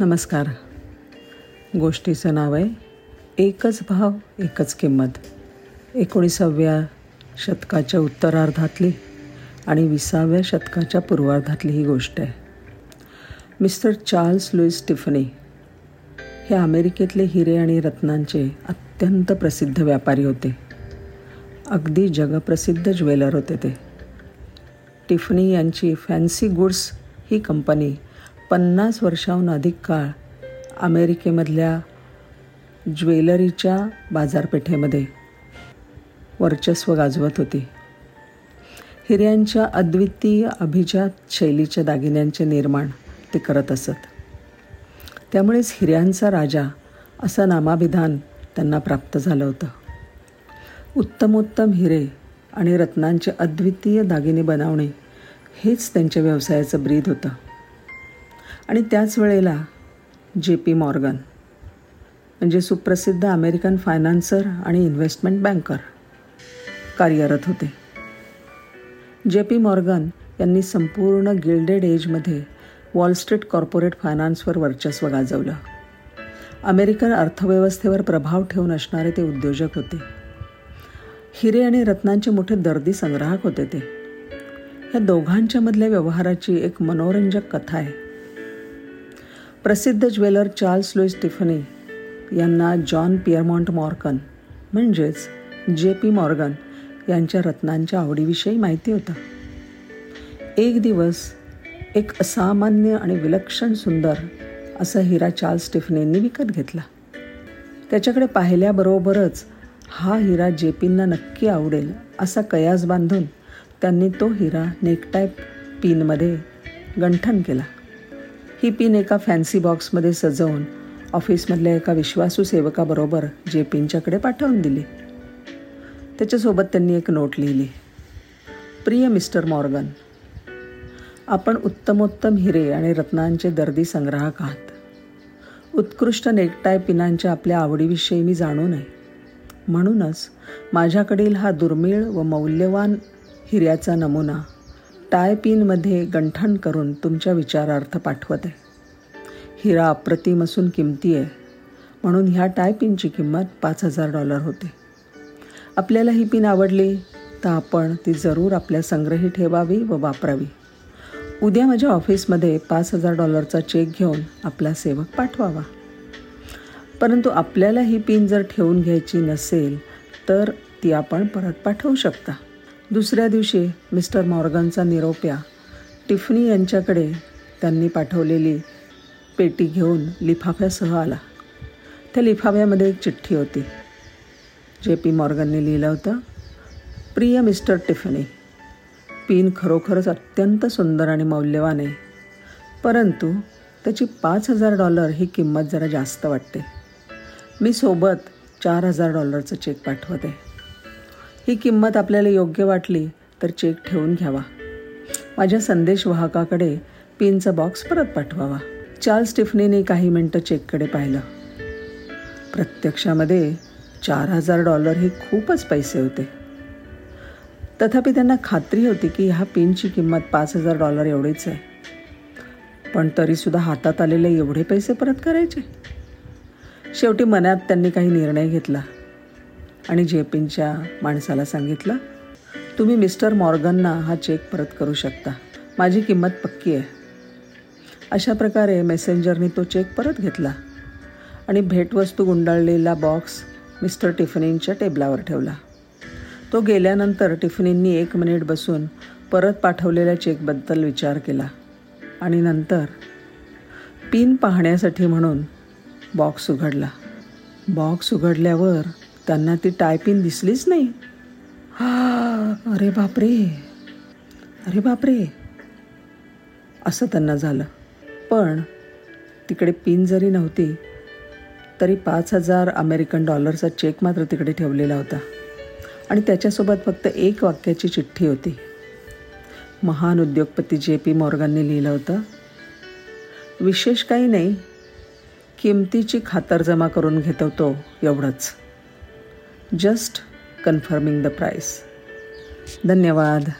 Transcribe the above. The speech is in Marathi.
नमस्कार. गोष्टीचं नाव आहे एकच भाव एकच किंमत. एकोणीसाव्या शतकाच्या उत्तरार्धातली आणि विसाव्या शतकाच्या पूर्वार्धातली ही गोष्ट आहे. मिस्टर चार्ल्स लुईस टिफनी हे अमेरिकेतले हिरे आणि रत्नांचे अत्यंत प्रसिद्ध व्यापारी होते. अगदी जगप्रसिद्ध ज्वेलर होते ते. टिफनी यांची फॅन्सी गुड्स ही कंपनी पन्नास वर्षाहून अधिक काळ अमेरिकेमधल्या ज्वेलरीच्या बाजारपेठेमध्ये वर्चस्व गाजवत होती. हिऱ्यांच्या अद्वितीय अभिजात शैलीच्या दागिन्यांचे निर्माण ते करत असत. त्यामुळेच हिऱ्यांचा राजा असं नामाभिधान त्यांना प्राप्त झालं होतं. उत्तमोत्तम हिरे आणि रत्नांचे अद्वितीय दागिने बनवणे हेच त्यांच्या व्यवसायाचं ब्रीद होतं. आणि त्याच वेळेला जे पी मॉर्गन म्हणजे सुप्रसिद्ध अमेरिकन फायनान्सर आणि इन्व्हेस्टमेंट बँकर कार्यरत होते. जे पी मॉर्गन यांनी संपूर्ण गिल्डेड एजमध्ये वॉल स्ट्रीट कॉर्पोरेट फायनान्सवर वर्चस्व गाजवलं. अमेरिकन अर्थव्यवस्थेवर प्रभाव ठेवून असणारे ते उद्योजक होते. हिरे आणि रत्नांचे मोठे दर्दी संग्राहक होते ते. ह्या दोघांच्यामधल्या व्यवहाराची एक मनोरंजक कथा आहे. प्रसिद्ध ज्वेलर चार्ल्स लुईस टिफनी यांना जॉन पियरमॉन्ट मॉर्कन म्हणजेच जे पी मॉर्गन यांच्या रत्नांच्या आवडीविषयी माहिती होतं. एक दिवस एक असामान्य आणि विलक्षण सुंदर असा हिरा चार्ल्स टिफनींनी विकत घेतला. त्याच्याकडे पाहिल्याबरोबरच हा हिरा जे पींना नक्की आवडेल असा कयास बांधून त्यांनी तो हिरा नेकटाय पिनमध्ये गंठन केला. ही पिन एका फॅन्सी बॉक्समध्ये सजवून ऑफिसमधल्या एका विश्वासू सेवकाबरोबर जे पिनच्याकडे पाठवून दिली. त्याच्यासोबत त्यांनी एक नोट लिहिली. प्रिय मिस्टर मॉर्गन आपण उत्तमोत्तम हिरे आणि रत्नांचे दर्दी संग्राहक आहात. उत्कृष्ट नेकटाय पिनांच्या आपल्या आवडीविषयी मी जाणू नये. म्हणूनच माझ्याकडील हा दुर्मिळ व मौल्यवान हिऱ्याचा नमुना टायपिनमध्ये गंठण करून तुमच्या विचारार्थ पाठवत. आहे हिरा अप्रतिम असून किमती आहे. म्हणून ह्या टायपिनची किंमत पाच हजार डॉलर होते. आपल्याला ही पिन आवडली तर आपण ती जरूर आपल्या संग्रही ठेवावी व वापरावी. उद्या माझ्या ऑफिसमध्ये पाच हजार डॉलरचा चेक घेऊन आपला सेवक पाठवावा. परंतु आपल्याला ही पिन जर ठेवून घ्यायची नसेल तर ती आपण परत पाठवू शकता. दुसऱ्या दिवशी मिस्टर मॉर्गनचा निरोप्या टिफनी यांच्याकडे त्यांनी पाठवलेली पेटी घेऊन लिफाफ्यासह आला. त्या लिफाफ्यामध्ये एक चिठ्ठी होती. जे पी मॉर्गनने लिहिलं होतं प्रिय मिस्टर टिफनी पिन खरोखरच अत्यंत सुंदर आणि मौल्यवान आहे परंतु त्याची पाच हजार डॉलर ही किंमत जरा जास्त वाटते. मी सोबत चार हजार डॉलरचं चेक पाठवते. ही किंमत आपल्याला योग्य वाटली तर चेक ठेवून घ्यावा. माझ्या संदेशवाहकाकडे पिनचा बॉक्स परत पाठवावा. चार्ल्स टिफनीने काही मिनटं चेककडे पाहिलं. प्रत्यक्षामध्ये चार हजार डॉलर हे खूपच पैसे होते. तथापि त्यांना खात्री होती की ह्या पिनची किंमत पाच हजार डॉलर एवढीच आहे. पण तरीसुद्धा हातात आलेले एवढे पैसे परत करायचे? शेवटी मनात त्यांनी काही निर्णय घेतला. आणि जेपींच्या माणसाला सांगितलं तुम्ही मिस्टर मॉर्गनना हा चेक परत करू शकता. माझी किंमत पक्की आहे. अशा प्रकारे मेसेंजरनी तो चेक परत घेतला आणि भेटवस्तू गुंडाळलेला बॉक्स मिस्टर टिफनींच्या टेबलावर ठेवला. तो गेल्यानंतर टिफनींनी एक मिनिट बसून परत पाठवलेल्या चेकबद्दल विचार केला आणि नंतर पिन पाहण्यासाठी म्हणून बॉक्स उघडला. बॉक्स उघडल्यावर त्यांना ती टायपिंग दिसलीच नाही. हा अरे बापरे. अरे बापरे. असं त्यांना झालं. पण तिकडे पिन जरी नव्हती तरी पाच हजार अमेरिकन डॉलरचा चेक मात्र तिकडे ठेवलेला होता. आणि त्याच्यासोबत फक्त एक वाक्याची चिठ्ठी होती. महान उद्योगपती जे पी मॉर्गनने लिहिलं होतं विशेष काही नाही किमतीची खातरजमा करून घेतो तो एवढंच. जस्ट कन्फर्मिंग द प्राईस धन्यवाद